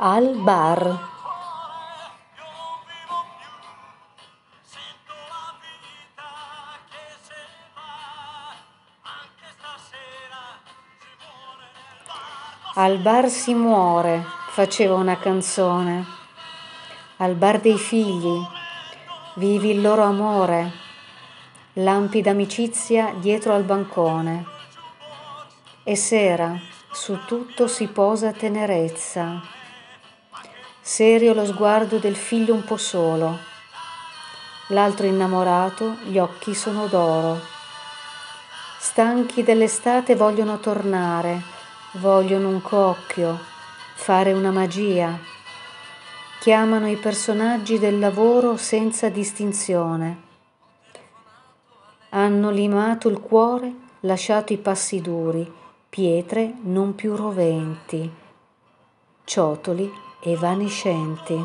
al bar. Al bar si muore, faceva una canzone. Al bar dei figli, vivi il loro amore, lampi d'amicizia dietro al bancone. E sera, su tutto si posa tenerezza. Serio lo sguardo del figlio un po' solo. L'altro innamorato, gli occhi sono d'oro. Stanchi dell'estate vogliono tornare vogliono un cocchio, fare una magia. Chiamano i personaggi del lavoro senza distinzione. Hanno limato il cuore, lasciato i passi duri, pietre non più roventi, ciotoli evanescenti.